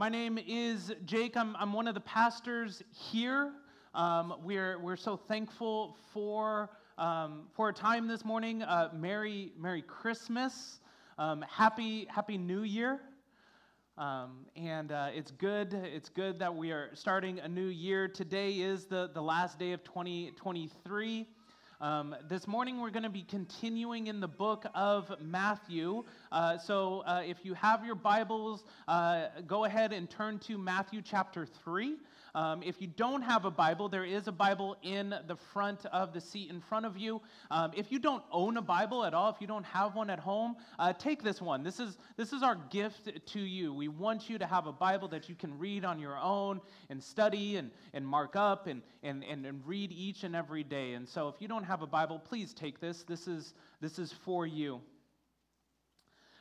My name is Jake. I'm, I'm one of the pastors here. Um, we're, we're so thankful for, um, for a time this morning. Uh, Merry, Merry Christmas. Um, happy, Happy New Year. Um, and uh, it's good. It's good that we are starting a new year. Today is the, the last day of 2023. Um, this morning, we're going to be continuing in the book of Matthew. Uh, so, uh, if you have your Bibles, uh, go ahead and turn to Matthew chapter 3. Um, if you don't have a Bible, there is a Bible in the front of the seat in front of you. Um, if you don't own a Bible at all, if you don't have one at home, uh, take this one. This is, this is our gift to you. We want you to have a Bible that you can read on your own and study and, and mark up and, and, and, and read each and every day. And so if you don't have a Bible, please take this. This is, this is for you.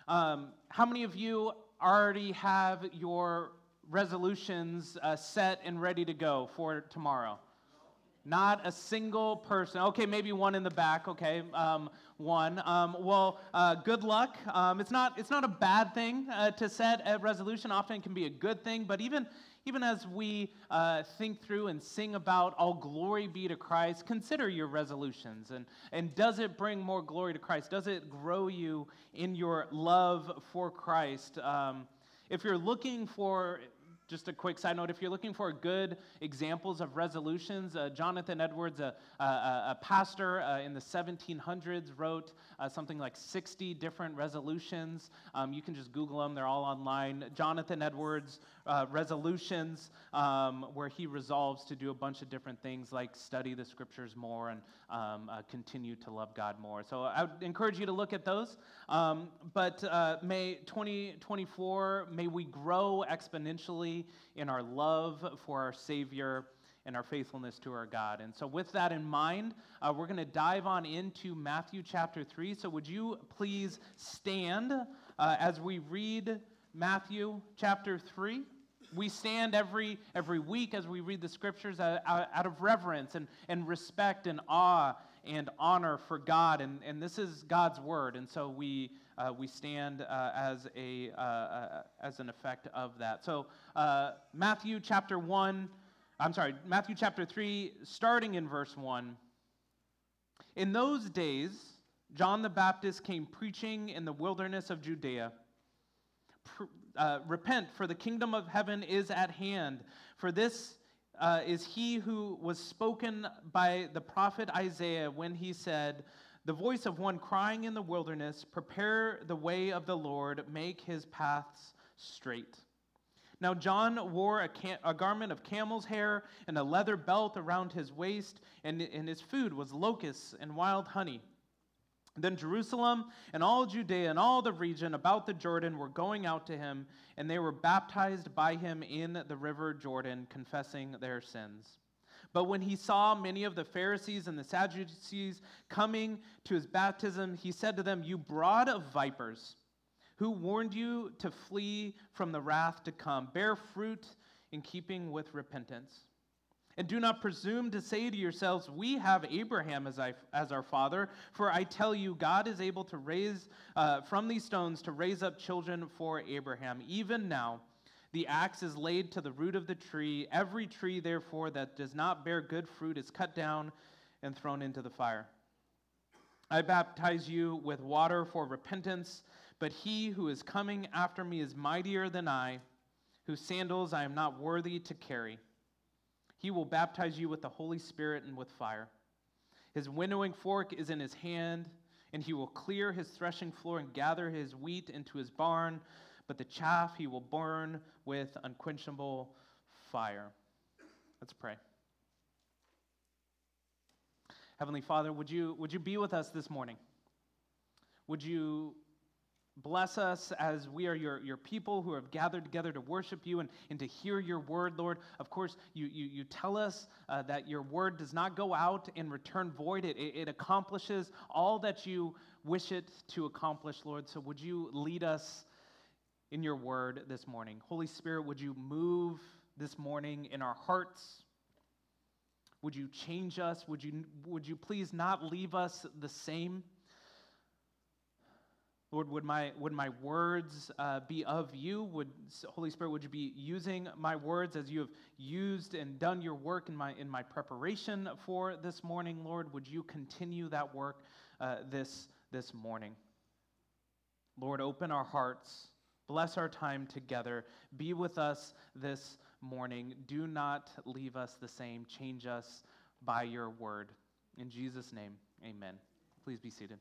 Um, how many of you already have your resolutions uh, set and ready to go for tomorrow? Not a single person. Okay, maybe one in the back. Okay, um, one. Um, well, uh, good luck. Um, it's not. It's not a bad thing uh, to set a resolution. Often can be a good thing. But even even as we uh, think through and sing about all glory be to Christ, consider your resolutions and and does it bring more glory to Christ? Does it grow you in your love for Christ? Um, if you're looking for just a quick side note if you're looking for good examples of resolutions, uh, Jonathan Edwards, a, a, a pastor uh, in the 1700s, wrote uh, something like 60 different resolutions. Um, you can just Google them, they're all online. Jonathan Edwards uh, resolutions, um, where he resolves to do a bunch of different things like study the scriptures more and um, uh, continue to love God more. So I would encourage you to look at those. Um, but uh, may 2024, may we grow exponentially in our love for our Savior and our faithfulness to our God. And so, with that in mind, uh, we're going to dive on into Matthew chapter 3. So, would you please stand uh, as we read Matthew chapter 3? We stand every, every week as we read the scriptures out, out of reverence and, and respect and awe and honor for God. And, and this is God's word. And so we, uh, we stand uh, as, a, uh, uh as an effect of that. So, uh, Matthew chapter 1, I'm sorry, Matthew chapter 3, starting in verse 1. In those days, John the Baptist came preaching in the wilderness of Judea uh, Repent, for the kingdom of heaven is at hand. For this uh, is he who was spoken by the prophet Isaiah when he said, The voice of one crying in the wilderness, Prepare the way of the Lord, make his paths straight. Now, John wore a, cam- a, garment of camel's hair and a leather belt around his waist, and, and his food was locusts and wild honey. Then Jerusalem and all Judea and all the region about the Jordan were going out to him, and they were baptized by him in the river Jordan, confessing their sins. But when he saw many of the Pharisees and the Sadducees coming to his baptism, he said to them, You brood of vipers, who warned you to flee from the wrath to come? Bear fruit in keeping with repentance. And do not presume to say to yourselves, We have Abraham as, I, as our father. For I tell you, God is able to raise uh, from these stones to raise up children for Abraham. Even now, the axe is laid to the root of the tree. Every tree, therefore, that does not bear good fruit is cut down and thrown into the fire. I baptize you with water for repentance, but he who is coming after me is mightier than I, whose sandals I am not worthy to carry. He will baptize you with the Holy Spirit and with fire. His winnowing fork is in his hand, and he will clear his threshing floor and gather his wheat into his barn, but the chaff he will burn with unquenchable fire. Let's pray. Heavenly Father, would you, would you be with us this morning? Would you Bless us as we are your, your people who have gathered together to worship you and, and to hear your word, Lord. Of course, you, you, you tell us uh, that your word does not go out and return void, it, it, it accomplishes all that you wish it to accomplish, Lord. So would you lead us in your word this morning? Holy Spirit, would you move this morning in our hearts? Would you change us? Would you, would you please not leave us the same? Lord, would my, would my words uh, be of you? Would Holy Spirit, would you be using my words as you have used and done your work in my, in my preparation for this morning, Lord? Would you continue that work uh, this, this morning? Lord, open our hearts. Bless our time together. Be with us this morning. Do not leave us the same. Change us by your word. In Jesus' name, amen. Please be seated.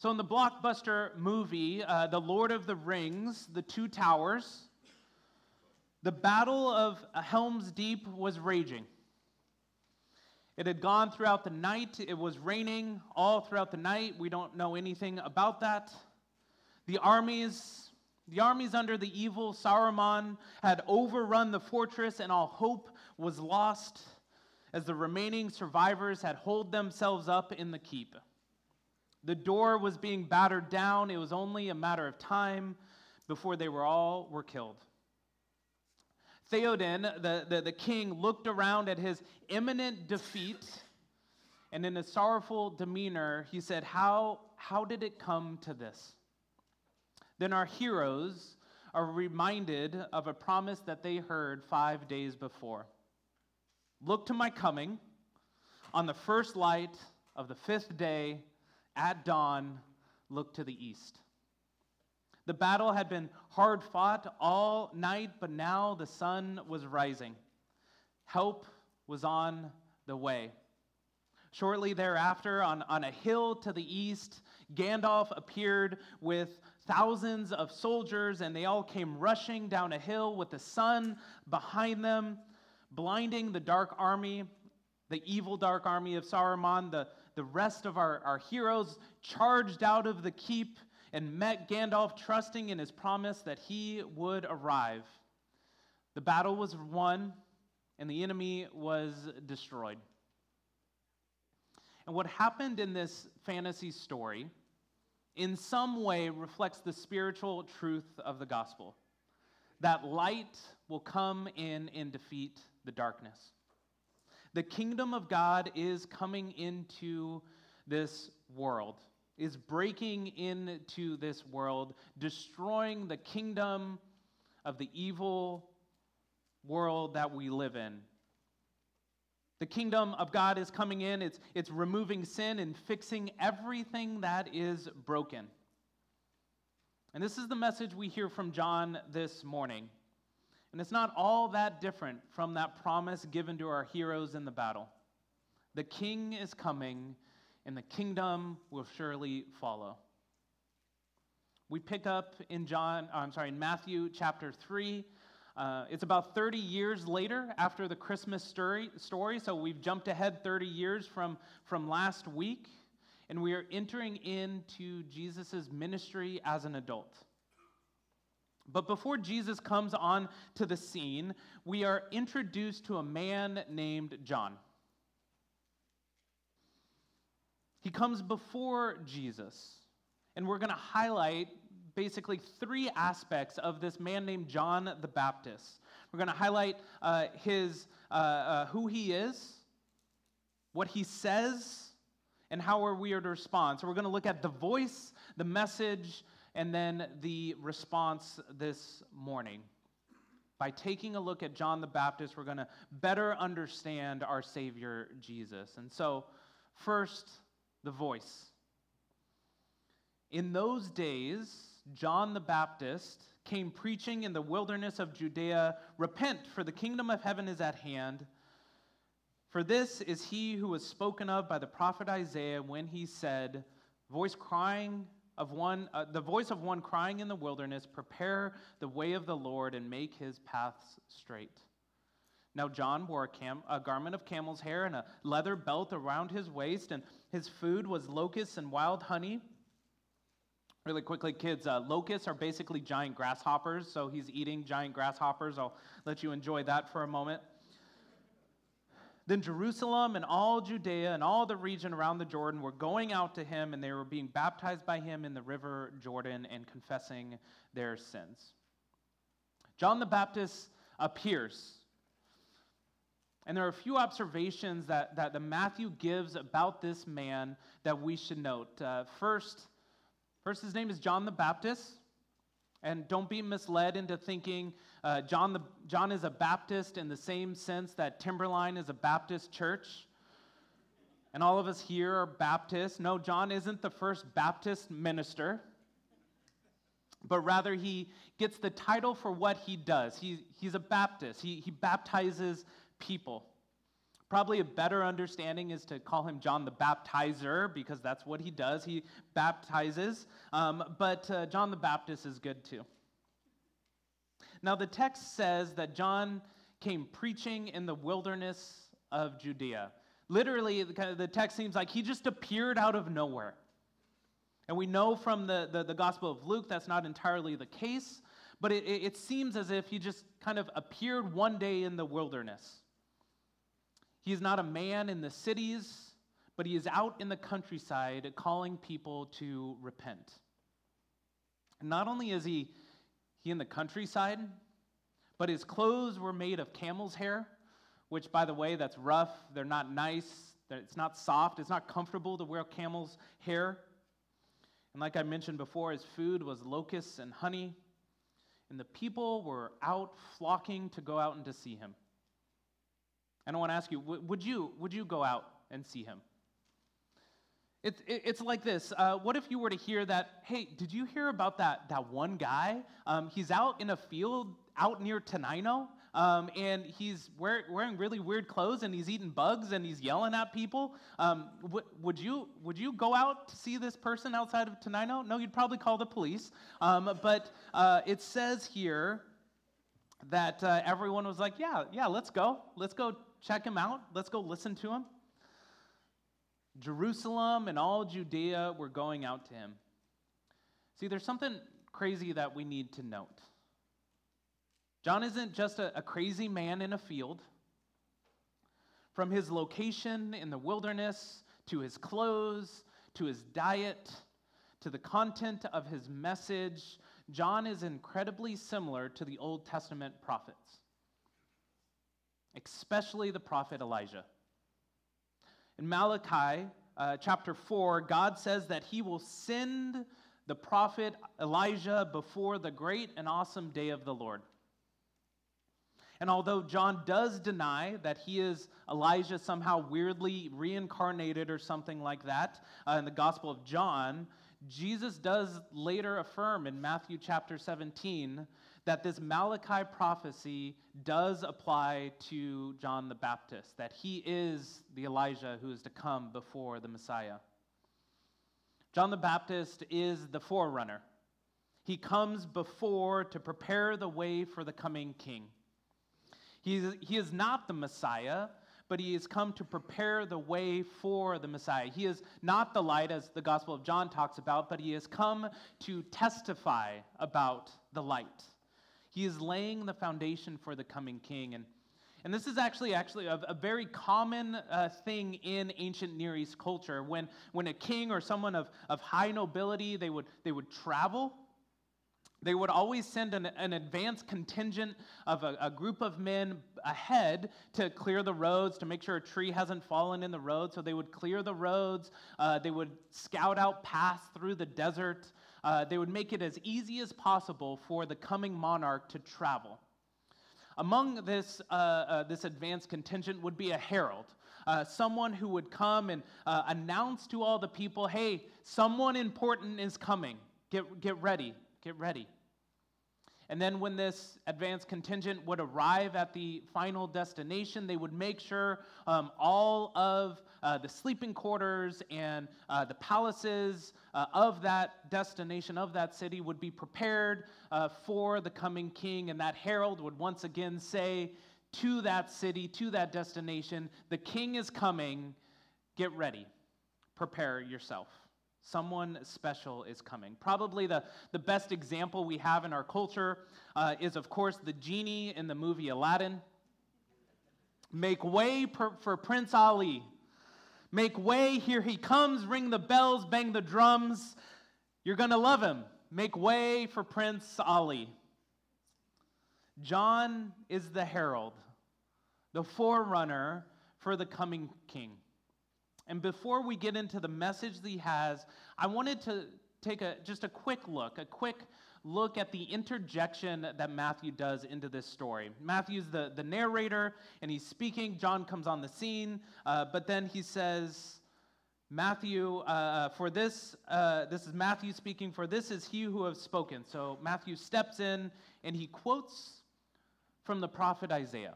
So, in the blockbuster movie, uh, The Lord of the Rings, The Two Towers, the Battle of Helm's Deep was raging. It had gone throughout the night. It was raining all throughout the night. We don't know anything about that. The armies, the armies under the evil Saruman had overrun the fortress, and all hope was lost as the remaining survivors had holed themselves up in the keep. The door was being battered down. It was only a matter of time before they were all were killed. Theoden, the, the, the king, looked around at his imminent defeat, and in a sorrowful demeanor, he said, How, how did it come to this? Then our heroes are reminded of a promise that they heard five days before Look to my coming on the first light of the fifth day at dawn, look to the east. The battle had been hard fought all night, but now the sun was rising. Help was on the way. Shortly thereafter, on, on a hill to the east, Gandalf appeared with thousands of soldiers, and they all came rushing down a hill with the sun behind them, blinding the dark army, the evil dark army of Saruman. The, the rest of our, our heroes charged out of the keep and met Gandalf, trusting in his promise that he would arrive. The battle was won, and the enemy was destroyed. And what happened in this fantasy story, in some way, reflects the spiritual truth of the gospel that light will come in and defeat the darkness. The kingdom of God is coming into this world, is breaking into this world, destroying the kingdom of the evil world that we live in. The kingdom of God is coming in, it's, it's removing sin and fixing everything that is broken. And this is the message we hear from John this morning. And it's not all that different from that promise given to our heroes in the battle. The king is coming, and the kingdom will surely follow. We pick up in John, oh, I'm sorry, in Matthew chapter 3. Uh, it's about 30 years later after the Christmas story, story, so we've jumped ahead 30 years from, from last week, and we are entering into Jesus' ministry as an adult. But before Jesus comes on to the scene, we are introduced to a man named John. He comes before Jesus, and we're going to highlight basically three aspects of this man named John the Baptist. We're going to highlight uh, his, uh, uh, who he is, what he says, and how are we are to respond. So we're going to look at the voice, the message, and then the response this morning. By taking a look at John the Baptist, we're going to better understand our Savior Jesus. And so, first, the voice. In those days, John the Baptist came preaching in the wilderness of Judea Repent, for the kingdom of heaven is at hand. For this is he who was spoken of by the prophet Isaiah when he said, Voice crying of one, uh, the voice of one crying in the wilderness, prepare the way of the Lord and make his paths straight. Now, John wore a, cam- a, garment of camel's hair and a leather belt around his waist, and his food was locusts and wild honey. Really quickly, kids, uh, locusts are basically giant grasshoppers, so he's eating giant grasshoppers. I'll let you enjoy that for a moment. Then Jerusalem and all Judea and all the region around the Jordan were going out to him, and they were being baptized by him in the river Jordan and confessing their sins. John the Baptist appears. And there are a few observations that, that the Matthew gives about this man that we should note. Uh, first, first, his name is John the Baptist. And don't be misled into thinking uh, John, the, John is a Baptist in the same sense that Timberline is a Baptist church. And all of us here are Baptists. No, John isn't the first Baptist minister, but rather he gets the title for what he does. He, he's a Baptist, he, he baptizes people. Probably a better understanding is to call him John the Baptizer because that's what he does. He baptizes. Um, but uh, John the Baptist is good too. Now, the text says that John came preaching in the wilderness of Judea. Literally, the text seems like he just appeared out of nowhere. And we know from the, the, the Gospel of Luke that's not entirely the case, but it, it seems as if he just kind of appeared one day in the wilderness. He is not a man in the cities, but he is out in the countryside calling people to repent. And not only is he, he in the countryside, but his clothes were made of camel's hair, which, by the way, that's rough. They're not nice. It's not soft. It's not comfortable to wear camel's hair. And like I mentioned before, his food was locusts and honey. And the people were out flocking to go out and to see him. And I want to ask you would you, would you go out and see him? It's, it's like this. Uh, what if you were to hear that, hey, did you hear about that, that one guy? Um, he's out in a field out near Tenino, um, and he's wear, wearing really weird clothes, and he's eating bugs, and he's yelling at people. Um, w- would, you, would you go out to see this person outside of Tenino? No, you'd probably call the police. Um, but uh, it says here that uh, everyone was like, yeah, yeah, let's go. Let's go check him out. Let's go listen to him. Jerusalem and all Judea were going out to him. See, there's something crazy that we need to note. John isn't just a, a, crazy man in a field. From his location in the wilderness, to his clothes, to his diet, to the content of his message, John is incredibly similar to the Old Testament prophets especially the prophet Elijah. In Malachi uh, chapter 4, God says that he will send the prophet Elijah before the great and awesome day of the Lord. And although John does deny that he is Elijah somehow weirdly reincarnated or something like that uh, in the Gospel of John, Jesus does later affirm in Matthew chapter 17 that this Malachi prophecy does apply to John the Baptist, that he is the Elijah who is to come before the Messiah. John the Baptist is the forerunner. He comes before to prepare the way for the coming king. He is, he is not the Messiah, but he has come to prepare the way for the Messiah. He is not the light, as the Gospel of John talks about, but he has come to testify about the light. He is laying the foundation for the coming king. And, and this is actually, actually a, a very common uh, thing in ancient Near East culture. When, when a king or someone of, of high nobility, they would, they would travel, they would always send an, an advance contingent of a, a, group of men ahead to clear the roads, to make sure a tree hasn't fallen in the road. So they would clear the roads. Uh, they would scout out paths through the desert uh, they would make it as easy as possible for the coming monarch to travel. Among this, uh, uh, this advanced contingent would be a herald, uh, someone who would come and uh, announce to all the people, hey, someone important is coming. Get, get ready, get ready. And then when this advanced contingent would arrive at the final destination, they would make sure um, all of uh, the sleeping quarters and uh, the palaces uh, of that destination, of that city, would be prepared uh, for the coming king. And that herald would once again say to that city, to that destination, the king is coming, get ready, prepare yourself. Someone special is coming. Probably the, the best example we have in our culture uh, is, of course, the genie in the movie Aladdin. Make way per, for Prince Ali. Make way, here he comes, ring the bells, bang the drums. You're going to love him. Make way for Prince Ali. John is the herald the forerunner for the coming king. And before we get into the message that he has, I wanted to take a, just a quick look, a quick look at the interjection that Matthew does into this story. Matthew's the, the narrator, and he's speaking. John comes on the scene, uh, but then he says, Matthew, uh, uh, for this, uh, this is Matthew speaking, for this is he who has spoken. So Matthew steps in and he quotes from the prophet Isaiah.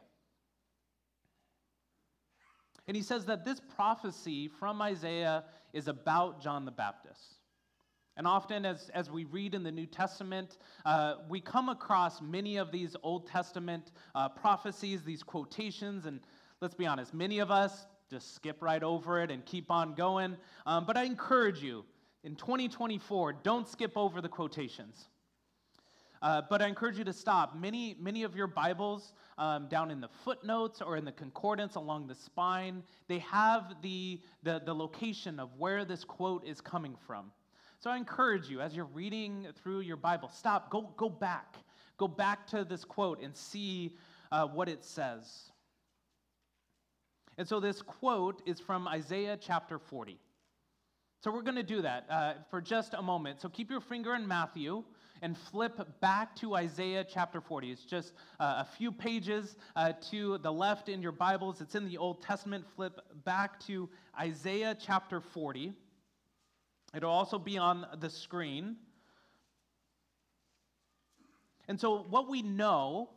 And he says that this prophecy from Isaiah is about John the Baptist. And often, as, as we read in the New Testament, uh, we come across many of these Old Testament uh, prophecies, these quotations, and let's be honest, many of us just skip right over it and keep on going. Um, but I encourage you, in 2024, don't skip over the quotations. Uh, but I encourage you to stop. Many, many of your Bibles, um, down in the footnotes or in the concordance along the spine, they have the, the, the location of where this quote is coming from. So I encourage you, as you're reading through your Bible, stop, go, go back. Go back to this quote and see uh, what it says. And so this quote is from Isaiah chapter 40. So we're going to do that uh, for just a moment. So keep your finger in Matthew and flip back to Isaiah chapter 40. It's just uh, a few pages uh, to the left in your Bibles. It's in the Old Testament. Flip back to Isaiah chapter 40. It'll also be on the screen. And so, what we know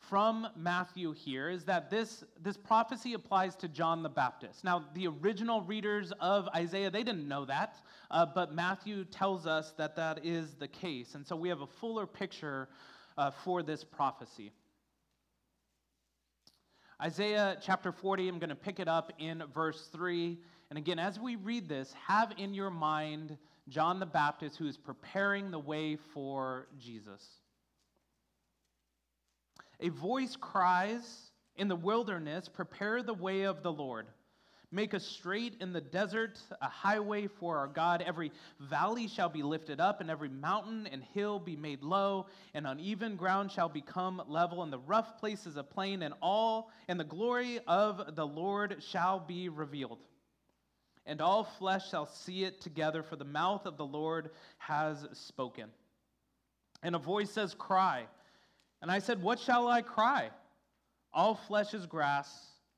from Matthew here is that this, this prophecy applies to John the Baptist. Now, the original readers of Isaiah, they didn't know that, uh, but Matthew tells us that that is the case. And so we have a fuller picture uh, for this prophecy. Isaiah chapter 40, I'm going to pick it up in verse 3. And again, as we read this, have in your mind John the Baptist who is preparing the way for Jesus. A voice cries in the wilderness, Prepare the way of the Lord. Make a straight in the desert a highway for our God. Every valley shall be lifted up, and every mountain and hill be made low, and uneven ground shall become level, and the rough places a plain, and all and the glory of the Lord shall be revealed and all flesh shall see it together, for the mouth of the Lord has spoken. And a voice says, Cry. And I said, What shall I cry? All flesh is grass,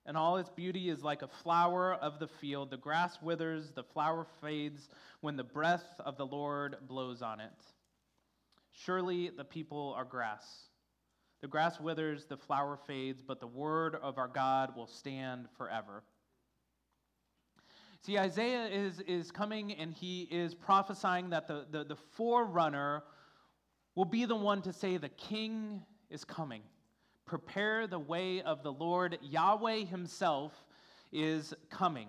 and all its beauty is like a flower of the field. The grass withers, the flower fades when the breath of the Lord blows on it. Surely the people are grass. The grass withers, the flower fades, but the word of our God will stand forever. See, Isaiah is, is coming and he is prophesying that the, the, the forerunner will be the one to say, The king is coming. Prepare the way of the Lord. Yahweh himself is coming.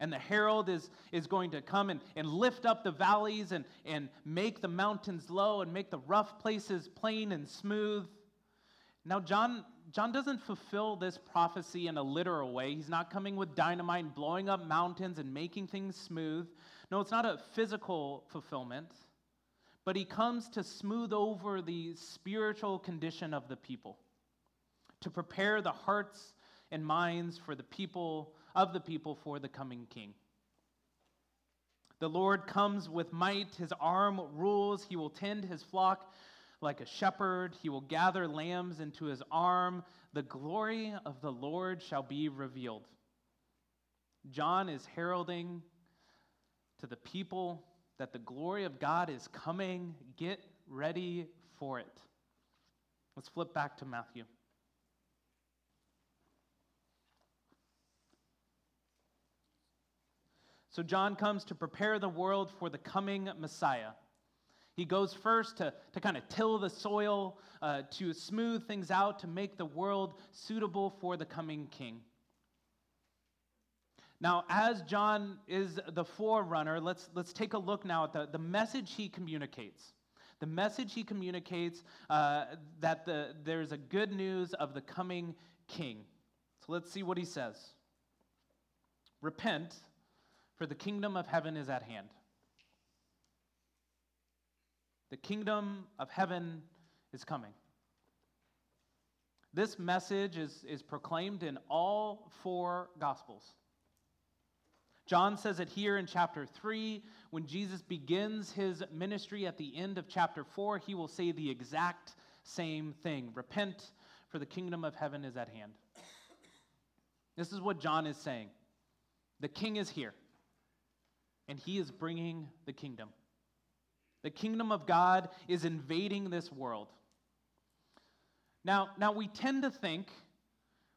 And the herald is, is going to come and, and lift up the valleys and, and make the mountains low and make the rough places plain and smooth. Now, John John doesn't fulfill this prophecy in a literal way. He's not coming with dynamite and blowing up mountains and making things smooth. No, it's not a physical fulfillment, but he comes to smooth over the spiritual condition of the people, to prepare the hearts and minds for the people of the people for the coming king. The Lord comes with might, his arm rules, he will tend his flock like a shepherd, he will gather lambs into his arm. The glory of the Lord shall be revealed. John is heralding to the people that the glory of God is coming. Get ready for it. Let's flip back to Matthew. So, John comes to prepare the world for the coming Messiah. He goes first to, to kind of till the soil, uh, to smooth things out, to make the world suitable for the coming king. Now, as John is the forerunner, let's, let's take a look now at the, the message he communicates. The message he communicates uh, that the, there's a good news of the coming king. So let's see what he says. Repent, for the kingdom of heaven is at hand. The kingdom of heaven is coming. This message is, is proclaimed in all four Gospels. John says it here in chapter 3. When Jesus begins his ministry at the end of chapter 4, he will say the exact same thing Repent, for the kingdom of heaven is at hand. This is what John is saying. The king is here, and he is bringing the kingdom. The kingdom of God is invading this world. Now, now we tend to think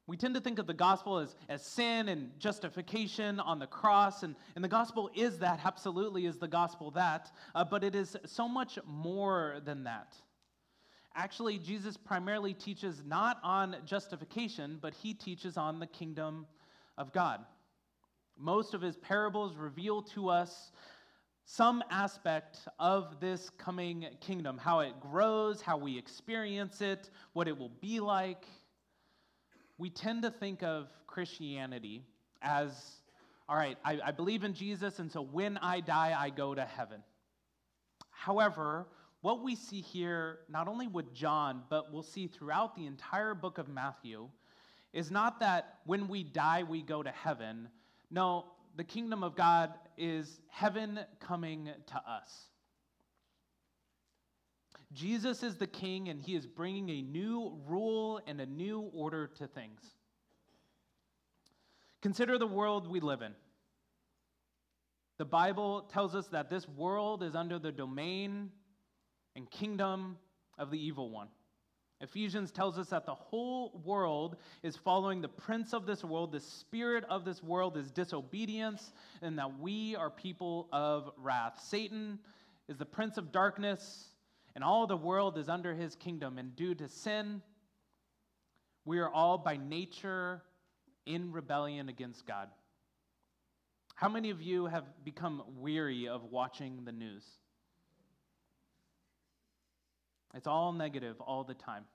we tend to think of the gospel as, as sin and justification on the cross, and, and the gospel is that, absolutely is the gospel that, uh, but it is so much more than that. Actually, Jesus primarily teaches not on justification, but he teaches on the kingdom of God. Most of his parables reveal to us some aspect of this coming kingdom how it grows, how we experience it, what it will be like we tend to think of Christianity as all right, I, I, believe in Jesus, and so when I die, I go to heaven. However, what we see here, not only with John, but we'll see throughout the entire book of Matthew, is not that when we die, we go to heaven. No, the kingdom of God is heaven coming to us. Jesus is the king, and he is bringing a new rule and a new order to things. Consider the world we live in. The Bible tells us that this world is under the domain and kingdom of the evil one. Ephesians tells us that the whole world is following the prince of this world, the spirit of this world is disobedience, and that we are people of wrath. Satan is the prince of darkness, and all the world is under his kingdom. And due to sin, we are all by nature in rebellion against God. How many of you have become weary of watching the news? It's all negative all the time.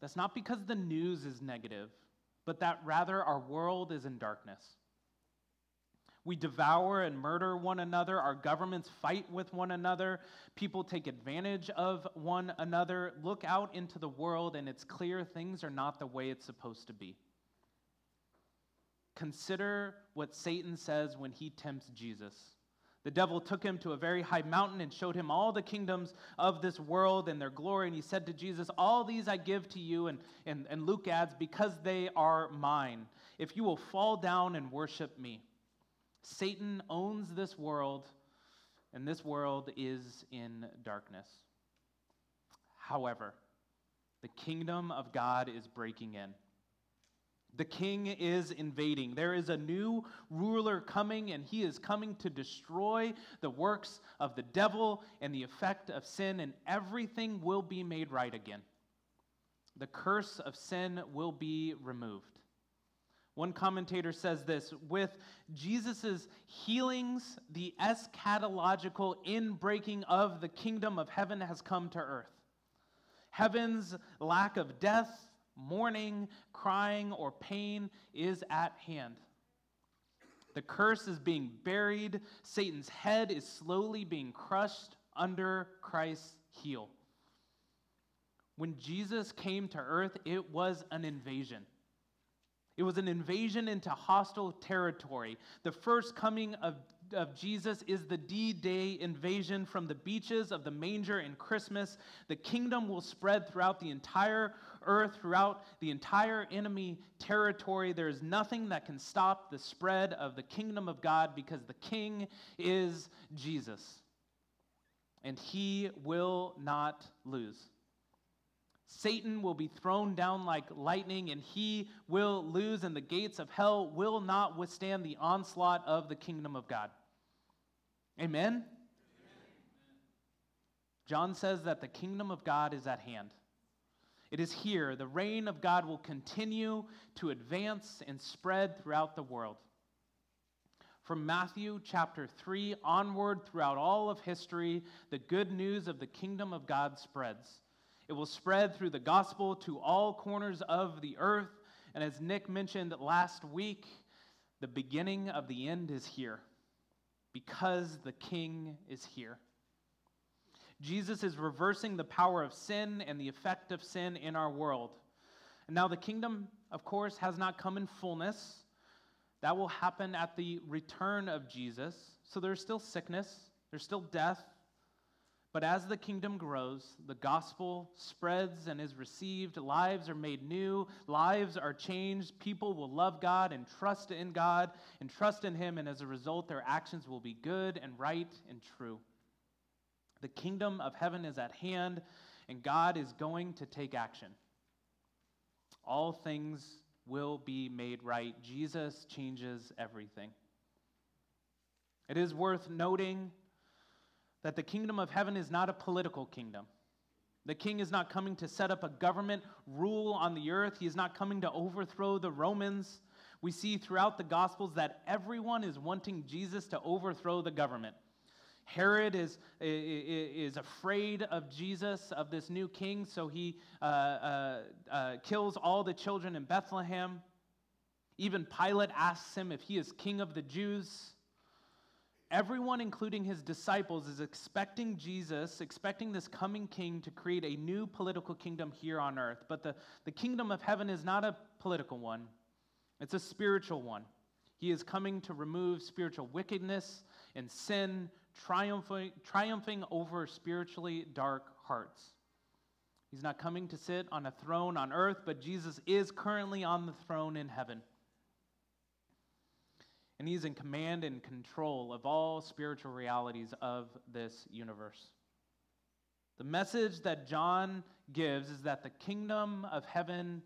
That's not because the news is negative, but that rather our world is in darkness. We devour and murder one another. Our governments fight with one another. People take advantage of one another. Look out into the world, and it's clear things are not the way it's supposed to be. Consider what Satan says when he tempts Jesus. The devil took him to a very high mountain and showed him all the kingdoms of this world and their glory. And he said to Jesus, All these I give to you. And, and, and Luke adds, Because they are mine. If you will fall down and worship me. Satan owns this world, and this world is in darkness. However, the kingdom of God is breaking in. The king is invading. There is a new ruler coming, and he is coming to destroy the works of the devil and the effect of sin, and everything will be made right again. The curse of sin will be removed. One commentator says this with Jesus' healings, the eschatological inbreaking of the kingdom of heaven has come to earth. Heaven's lack of death, mourning, crying, or pain is at hand. The curse is being buried, Satan's head is slowly being crushed under Christ's heel. When Jesus came to earth, it was an invasion. It was an invasion into hostile territory. The first coming of, of Jesus is the D Day invasion from the beaches of the manger in Christmas. The kingdom will spread throughout the entire earth, throughout the entire enemy territory. There is nothing that can stop the spread of the kingdom of God because the king is Jesus. And he will not lose. Satan will be thrown down like lightning, and he will lose, and the gates of hell will not withstand the onslaught of the kingdom of God. Amen? Amen? John says that the kingdom of God is at hand. It is here. The reign of God will continue to advance and spread throughout the world. From Matthew chapter 3 onward throughout all of history, the good news of the kingdom of God spreads. It will spread through the gospel to all corners of the earth. And as Nick mentioned last week, the beginning of the end is here because the king is here. Jesus is reversing the power of sin and the effect of sin in our world. And now the kingdom, of course, has not come in fullness. That will happen at the return of Jesus. So there's still sickness, there's still death. But as the kingdom grows, the gospel spreads and is received, lives are made new, lives are changed, people will love God and trust in God and trust in Him, and as a result, their actions will be good and right and true. The kingdom of heaven is at hand, and God is going to take action. All things will be made right. Jesus changes everything. It is worth noting that the kingdom of heaven is not a political kingdom. The king is not coming to set up a government rule on the earth. He is not coming to overthrow the Romans. We see throughout the Gospels that everyone is wanting Jesus to overthrow the government. Herod is, is afraid of Jesus, of this new king, so he uh, uh, uh, kills all the children in Bethlehem. Even Pilate asks him if he is king of the Jews. Everyone, including his disciples, is expecting Jesus, expecting this coming king to create a new political kingdom here on earth. But the, the kingdom of heaven is not a political one, it's a spiritual one. He is coming to remove spiritual wickedness and sin, triumphing, triumphing over spiritually dark hearts. He's not coming to sit on a throne on earth, but Jesus is currently on the throne in heaven. And he's in command and control of all spiritual realities of this universe. The message that John gives is that the kingdom of heaven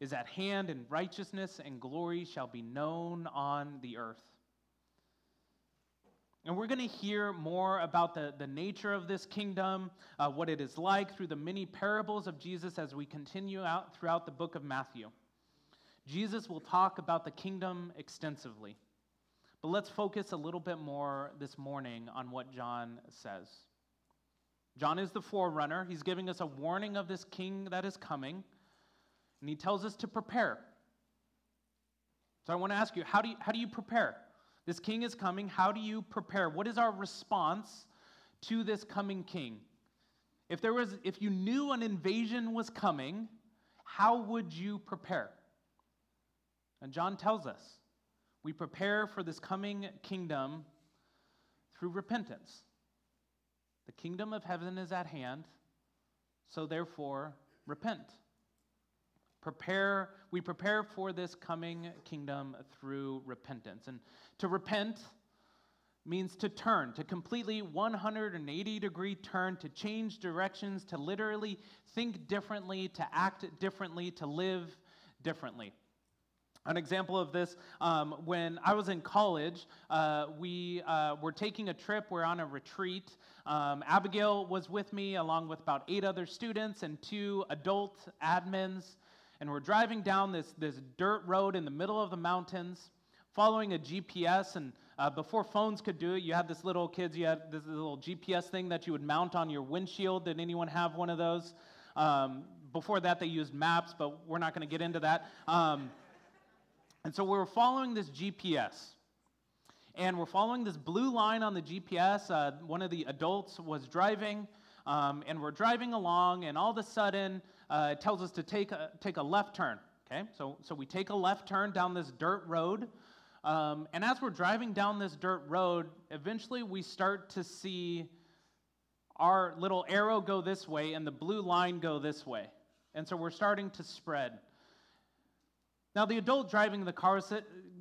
is at hand, and righteousness and glory shall be known on the earth. And we're going to hear more about the, the nature of this kingdom, uh, what it is like through the many parables of Jesus as we continue out throughout the book of Matthew. Jesus will talk about the kingdom extensively. But let's focus a little bit more this morning on what John says. John is the forerunner. He's giving us a warning of this king that is coming, and he tells us to prepare. So I want to ask you how do you, how do you prepare? This king is coming. How do you prepare? What is our response to this coming king? If there was if you knew an invasion was coming, how would you prepare? And John tells us, we prepare for this coming kingdom through repentance. The kingdom of heaven is at hand, so therefore repent. Prepare, we prepare for this coming kingdom through repentance. And to repent means to turn, to completely 180 degree turn, to change directions, to literally think differently, to act differently, to live differently. An example of this, um, when I was in college, uh, we uh, were taking a trip, we're on a retreat. Um, Abigail was with me, along with about eight other students and two adult admins and we're driving down this, this dirt road in the middle of the mountains, following a GPS. And uh, before phones could do it, you had this little kids, you had this little GPS thing that you would mount on your windshield. Did anyone have one of those? Um, before that, they used maps, but we're not going to get into that. And so we were following this GPS. And we're following this blue line on the GPS. Uh, one of the adults was driving, um, and we're driving along, and all of a sudden, uh, it tells us to take a, take a left turn. Okay, so, so we take a left turn down this dirt road. Um, and as we're driving down this dirt road, eventually we start to see our little arrow go this way and the blue line go this way. And so we're starting to spread. Now, the adult driving the car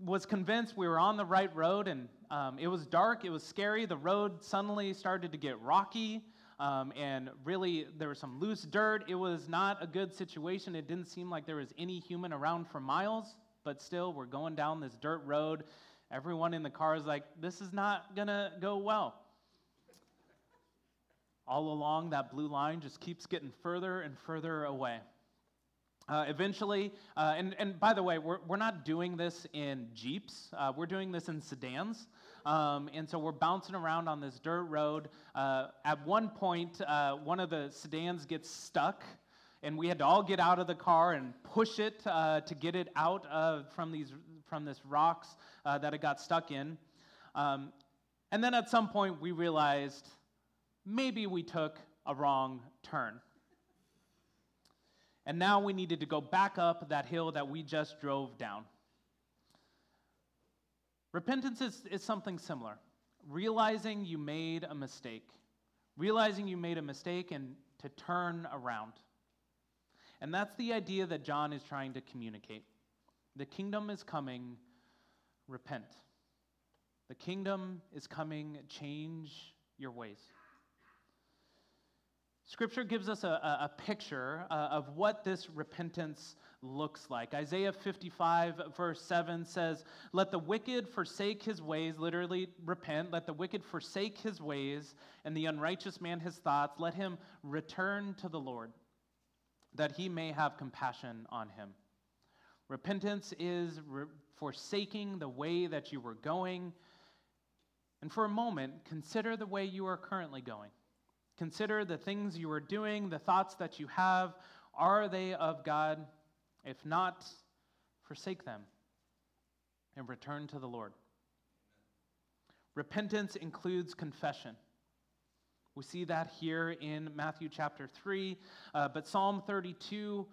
was convinced we were on the right road, and um, it was dark, it was scary. The road suddenly started to get rocky um, and really there was some loose dirt. It was not a good situation. It didn't seem like there was any human around for miles, but still, we're going down this dirt road. Everyone in the car is like, this is not to go well. All along, that blue line just keeps getting further and further away. Uh, eventually, uh, and, and by the way, we're, we're not doing this in Jeeps, uh, we're doing this in sedans. Um, and so we're bouncing around on this dirt road. Uh, at one point, uh, one of the sedans gets stuck, and we had to all get out of the car and push it uh, to get it out of, from, these, from this rocks that it got stuck in. Um, and then at some point, we realized maybe we took a wrong turn. And now we needed to go back up that hill that we just drove down. Repentance is, is something similar. Realizing you made a mistake, realizing you made a mistake and to turn around. And that's the idea that John is trying to communicate. The kingdom is coming, repent. The kingdom is coming, change your ways. Scripture gives us a, a, picture uh, of what this repentance looks like. Isaiah 55, verse 7 says, Let the wicked forsake his ways, literally repent. Let the wicked forsake his ways, and the unrighteous man his thoughts. Let him return to the Lord, that he may have compassion on him. Repentance is re- forsaking the way that you were going. And for a moment, consider the way you are currently going. Consider the things you are doing, the thoughts that you have. Are they of God? If not, forsake them and return to the Lord. Repentance includes confession. We see that here in Matthew chapter 3. Uh, but Psalm 32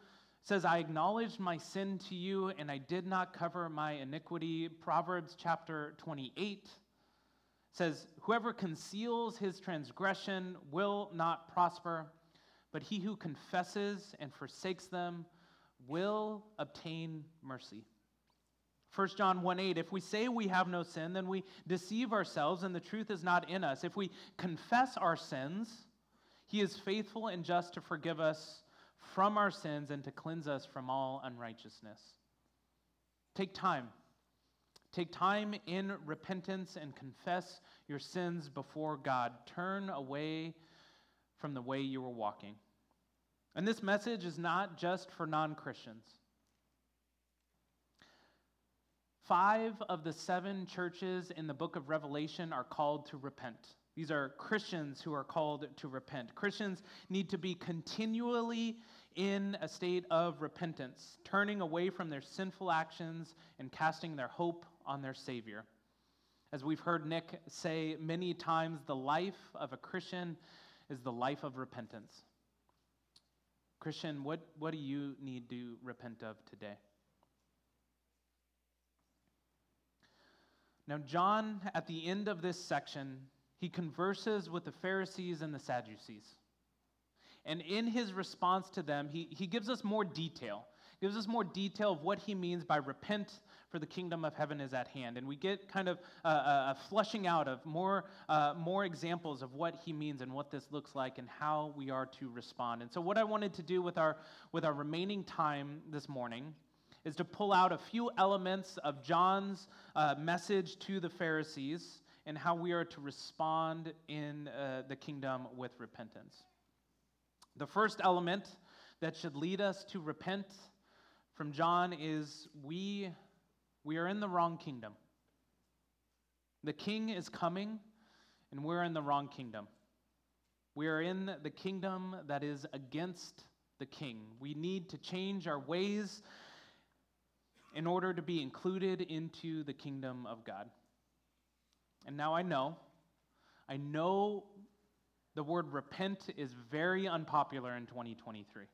says, I acknowledged my sin to you, and I did not cover my iniquity. Proverbs chapter 28 says, Whoever conceals his transgression will not prosper, but he who confesses and forsakes them will obtain mercy. 1 John 1 8, if we say we have no sin, then we deceive ourselves and the truth is not in us. If we confess our sins, he is faithful and just to forgive us from our sins and to cleanse us from all unrighteousness. Take time Take time in repentance and confess your sins before God. Turn away from the way you were walking. And this message is not just for non Christians. Five of the seven churches in the book of Revelation are called to repent. These are Christians who are called to repent. Christians need to be continually in a state of repentance, turning away from their sinful actions and casting their hope on their Savior. As we've heard Nick say many times, the life of a Christian is the life of repentance. Christian, what, what do you need to repent of today? Now, John, at the end of this section, he converses with the Pharisees and the Sadducees. And in his response to them, he, he gives us more detail. Gives us more detail of what he means by repent, for the kingdom of heaven is at hand. And we get kind of a, a flushing out of more, uh, more examples of what he means and what this looks like and how we are to respond. And so, what I wanted to do with our, with our remaining time this morning is to pull out a few elements of John's uh, message to the Pharisees and how we are to respond in uh, the kingdom with repentance. The first element that should lead us to repent from John is we, we are in the wrong kingdom. The king is coming, and we're in the wrong kingdom. We are in the kingdom that is against the king. We need to change our ways in order to be included into the kingdom of God. And now I know, I know the word repent is very unpopular in 2023.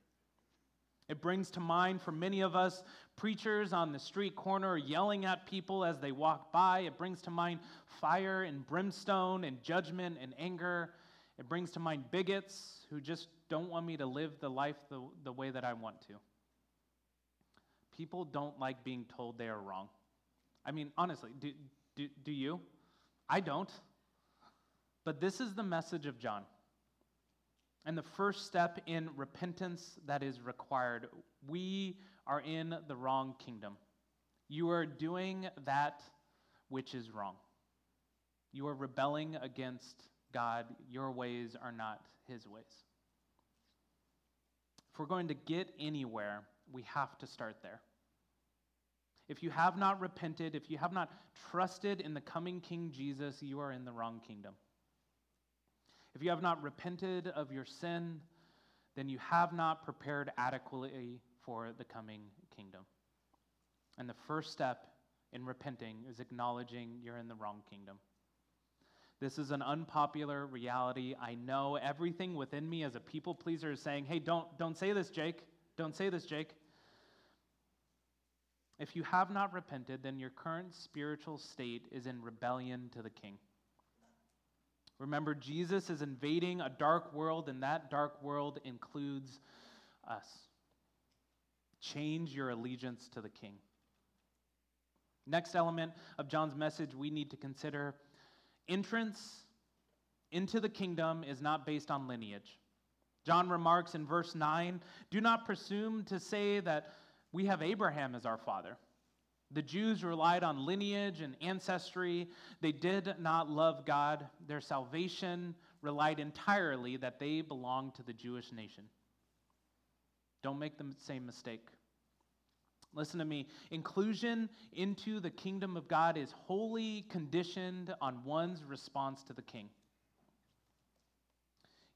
It brings to mind for many of us preachers on the street corner yelling at people as they walk by. It brings to mind fire and brimstone and judgment and anger. It brings to mind bigots who just don't want me to live the life the, the way that I want to. People don't like being told they are wrong. I mean, honestly, do, do, do you? I don't. But this is the message of John. And the first step in repentance that is required. We are in the wrong kingdom. You are doing that which is wrong. You are rebelling against God. Your ways are not his ways. If we're going to get anywhere, we have to start there. If you have not repented, if you have not trusted in the coming King Jesus, you are in the wrong kingdom. If you have not repented of your sin, then you have not prepared adequately for the coming kingdom. And the first step in repenting is acknowledging you're in the wrong kingdom. This is an unpopular reality. I know everything within me as a people pleaser is saying, hey, don't, don't say this, Jake. Don't say this, Jake. If you have not repented, then your current spiritual state is in rebellion to the king. Remember, Jesus is invading a dark world, and that dark world includes us. Change your allegiance to the king. Next element of John's message we need to consider entrance into the kingdom is not based on lineage. John remarks in verse 9 Do not presume to say that we have Abraham as our father. The Jews relied on lineage and ancestry. They did not love God. Their salvation relied entirely that they belonged to the Jewish nation. Don't make the same mistake. Listen to me. Inclusion into the kingdom of God is wholly conditioned on one's response to the king.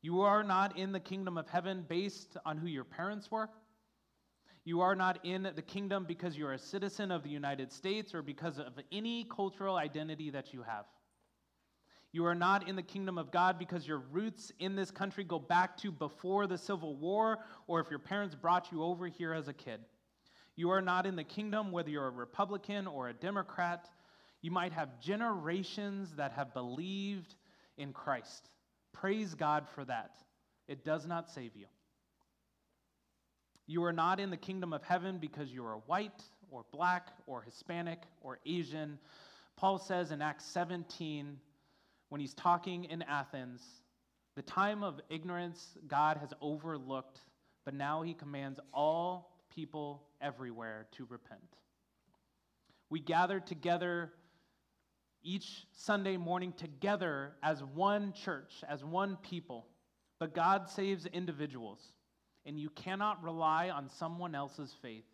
You are not in the kingdom of heaven based on who your parents were. You are not in the kingdom because you're a citizen of the United States or because of any cultural identity that you have. You are not in the kingdom of God because your roots in this country go back to before the Civil War or if your parents brought you over here as a kid. You are not in the kingdom whether you're a Republican or a Democrat. You might have generations that have believed in Christ. Praise God for that. It does not save you. You are not in the kingdom of heaven because you are white or black or Hispanic or Asian. Paul says in Acts 17, when he's talking in Athens, the time of ignorance God has overlooked, but now he commands all people everywhere to repent. We gather together each Sunday morning together as one church, as one people, but God saves individuals and you cannot rely on someone else's faith.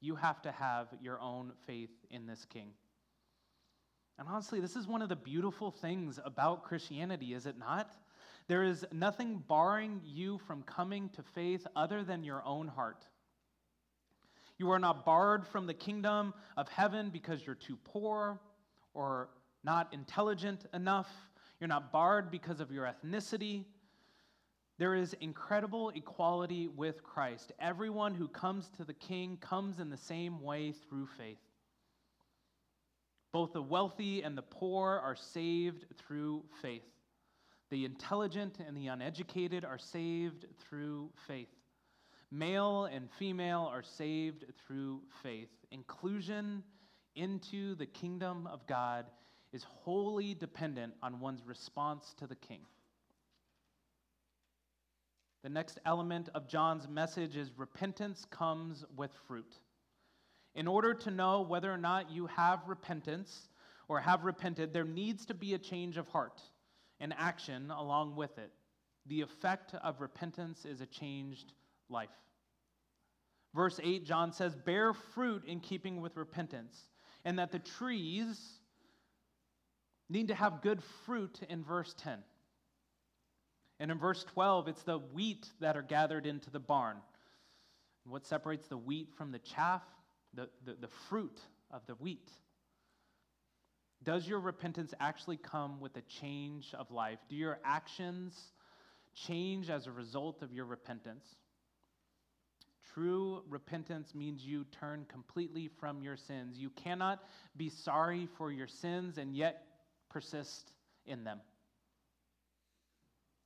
You have to have your own faith in this king. And honestly, this is one of the beautiful things about Christianity, is it not? There is nothing barring you from coming to faith other than your own heart. You are not barred from the kingdom of heaven because you're too poor or not intelligent enough. You're not barred because of your ethnicity. There is incredible equality with Christ. Everyone who comes to the King comes in the same way through faith. Both the wealthy and the poor are saved through faith. The intelligent and the uneducated are saved through faith. Male and female are saved through faith. Inclusion into the kingdom of God is wholly dependent on one's response to the king. The next element of John's message is repentance comes with fruit. In order to know whether or not you have repentance or have repented, there needs to be a change of heart and action along with it. The effect of repentance is a changed life. Verse 8, John says, Bear fruit in keeping with repentance, and that the trees need to have good fruit in verse 10. And in verse 12, it's the wheat that are gathered into the barn. What separates the wheat from the chaff? The, the, the fruit of the wheat. Does your repentance actually come with a change of life? Do your actions change as a result of your repentance? True repentance means you turn completely from your sins. You cannot be sorry for your sins and yet persist in them.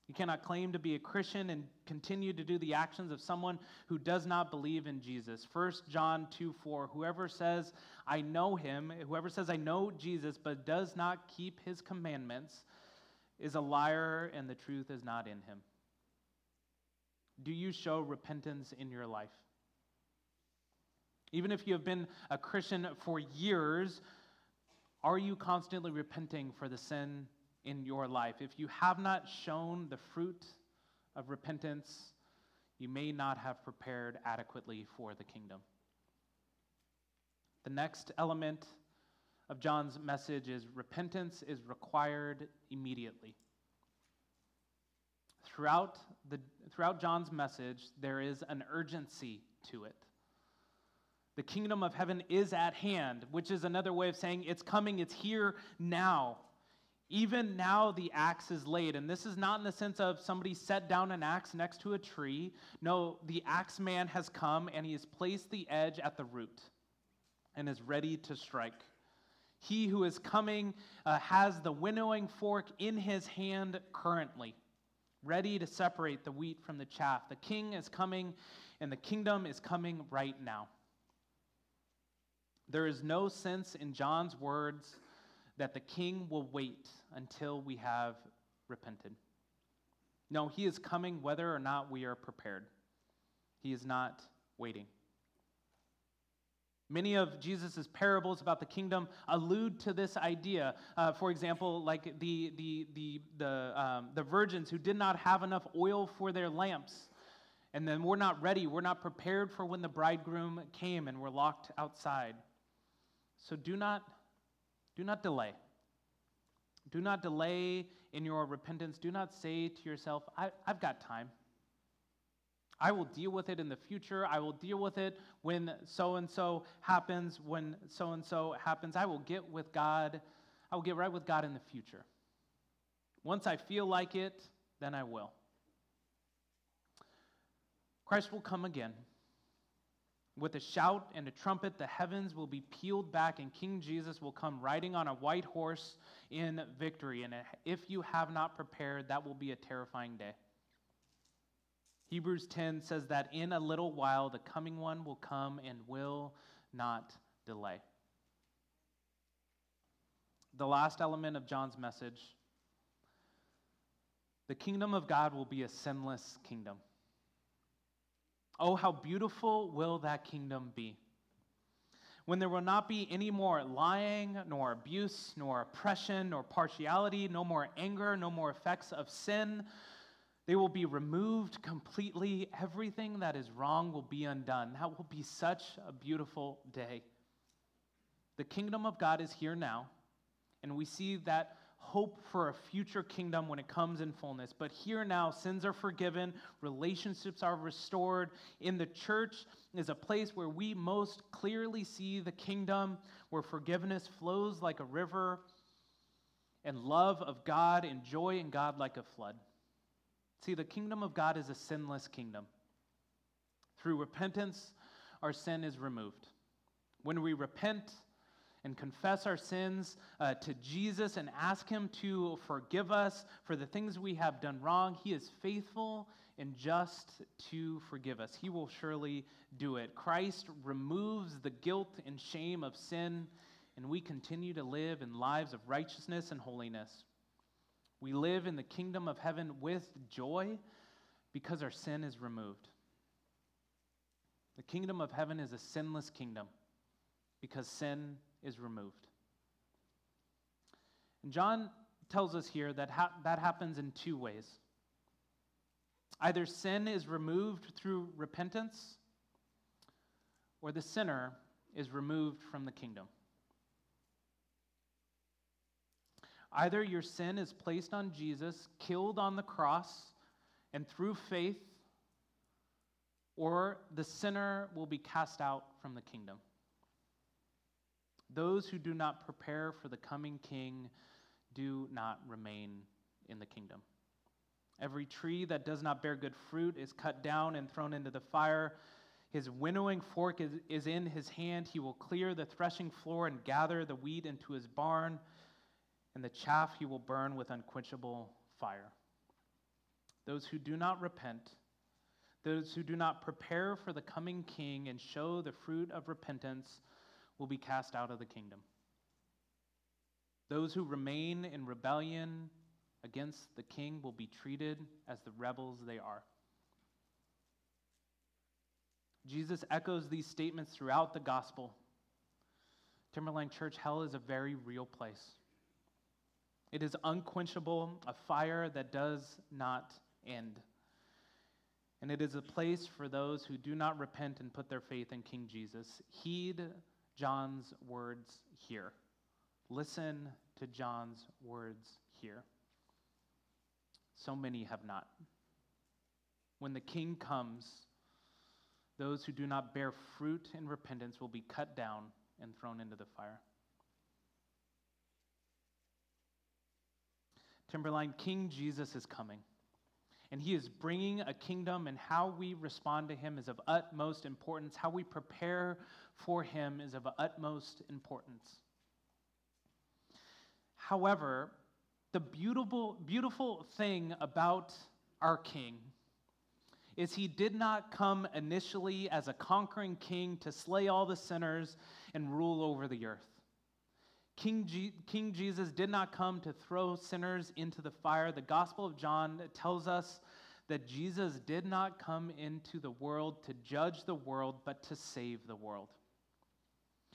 You cannot claim to be a Christian and continue to do the actions of someone who does not believe in Jesus. 1 John 2 4, whoever says, I know him, whoever says, I know Jesus, but does not keep his commandments, is a liar and the truth is not in him. Do you show repentance in your life? Even if you have been a Christian for years, are you constantly repenting for the sin in your life. If you have not shown the fruit of repentance, you may not have prepared adequately for the kingdom. The next element of John's message is repentance is required immediately. Throughout, the, throughout John's message, there is an urgency to it. The kingdom of heaven is at hand, which is another way of saying it's coming, it's here now. Even now, the axe is laid. And this is not in the sense of somebody set down an axe next to a tree. No, the axe man has come and he has placed the edge at the root and is ready to strike. He who is coming uh, has the winnowing fork in his hand currently, ready to separate the wheat from the chaff. The king is coming, and the kingdom is coming right now. There is no sense in John's words that the king will wait until we have repented. No, he is coming whether or not we are prepared. He is not waiting. Many of Jesus' parables about the kingdom allude to this idea. Uh, for example, like the, the, the, the, um, the virgins who did not have enough oil for their lamps. And then we're not ready, we're not prepared for when the bridegroom came and we're locked outside. So do not, do not delay. Do not delay in your repentance. Do not say to yourself, I, have got time. I will deal with it in the future. I will deal with it when so and so happens, when so and so happens. I will get with God. I will get right with God in the future. Once I feel like it, then I will. Christ will come again. With a shout and a trumpet, the heavens will be peeled back, and King Jesus will come riding on a white horse in victory. And if you have not prepared, that will be a terrifying day. Hebrews 10 says that in a little while the coming one will come and will not delay. The last element of John's message the kingdom of God will be a sinless kingdom. Oh, how beautiful will that kingdom be! When there will not be any more lying, nor abuse, nor oppression, nor partiality, no more anger, no more effects of sin they will be removed completely. Everything that is wrong will be undone. That will be such a beautiful day. The kingdom of God is here now, and we see that hope for a future kingdom when it comes in fullness. But here now, sins are forgiven, relationships are restored. In the church is a place where we most clearly see the kingdom, where forgiveness flows like a river, and love of God and joy in God like a flood. See, the kingdom of God is a sinless kingdom. Through repentance, our sin is removed. When we repent and confess our sins uh, to Jesus and ask Him to forgive us for the things we have done wrong, He is faithful and just to forgive us. He will surely do it. Christ removes the guilt and shame of sin, and we continue to live in lives of righteousness and holiness. We live in the kingdom of heaven with joy because our sin is removed. The kingdom of heaven is a sinless kingdom because sin is removed. And John tells us here that ha- that happens in two ways. Either sin is removed through repentance, or the sinner is removed from the kingdom. Either your sin is placed on Jesus, killed on the cross, and through faith, or the sinner will be cast out from the kingdom. Those who do not prepare for the coming king do not remain in the kingdom. Every tree that does not bear good fruit is cut down and thrown into the fire. His winnowing fork is, is in his hand. He will clear the threshing floor and gather the wheat into his barn and the chaff he will burn with unquenchable fire. Those who do not repent, those who do not prepare for the coming king and show the fruit of repentance, will be cast out of the kingdom. Those who remain in rebellion against the king will be treated as the rebels they are. Jesus echoes these statements throughout the gospel. Timberline Church, hell is a very real place. It is unquenchable, a fire that does not end. And it is a place for those who do not repent and put their faith in King Jesus. Heed John's words here. Listen to John's words here. So many have not. When the king comes, those who do not bear fruit in repentance will be cut down and thrown into the fire. Timberline, King Jesus is coming. And he is bringing a kingdom, and how we respond to him is of utmost importance. How we prepare for him is of utmost importance. However, the beautiful, beautiful thing about our king is he did not come initially as a conquering king to slay all the sinners and rule over the earth. King, G- king Jesus did not come to throw sinners into the fire. The Gospel of John tells us that Jesus did not come into the world to judge the world, but to save the world.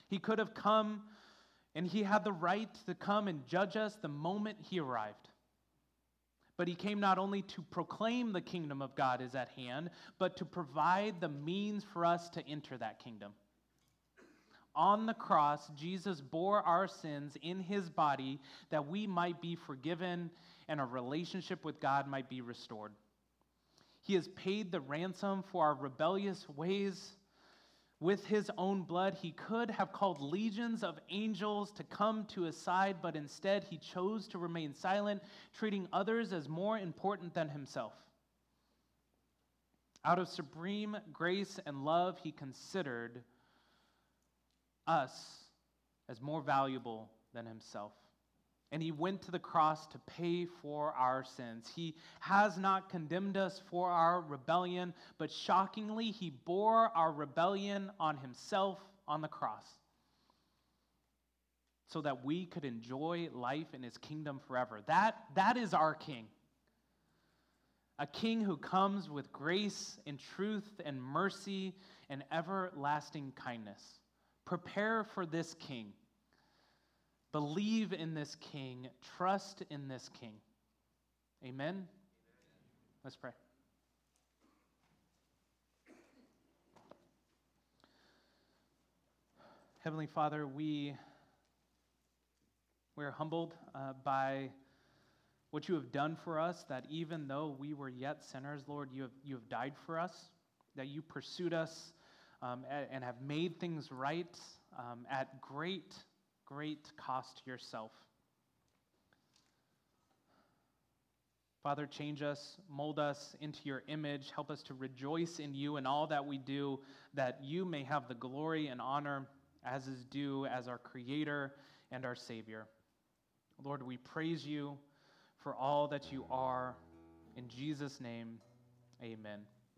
He could have come and he had the right to come and judge us the moment he arrived. But he came not only to proclaim the kingdom of God is at hand, but to provide the means for us to enter that kingdom. On the cross, Jesus bore our sins in his body that we might be forgiven and our relationship with God might be restored. He has paid the ransom for our rebellious ways with his own blood. He could have called legions of angels to come to his side, but instead he chose to remain silent, treating others as more important than himself. Out of supreme grace and love, he considered us as more valuable than himself. And he went to the cross to pay for our sins. He has not condemned us for our rebellion, but shockingly, he bore our rebellion on himself on the cross so that we could enjoy life in his kingdom forever. That, that is our king. A king who comes with grace and truth and mercy and everlasting kindness. Prepare for this king. Believe in this king. Trust in this king. Amen? Let's pray. Heavenly Father, we, we are humbled uh, by what you have done for us, that even though we were yet sinners, Lord, you have, you have died for us, that you pursued us um, and have made things right um, at great, great cost to yourself. Father, change us, mold us into your image. Help us to rejoice in you and all that we do, that you may have the glory and honor as is due as our Creator and our Savior. Lord, we praise you for all that you are. In Jesus' name, amen.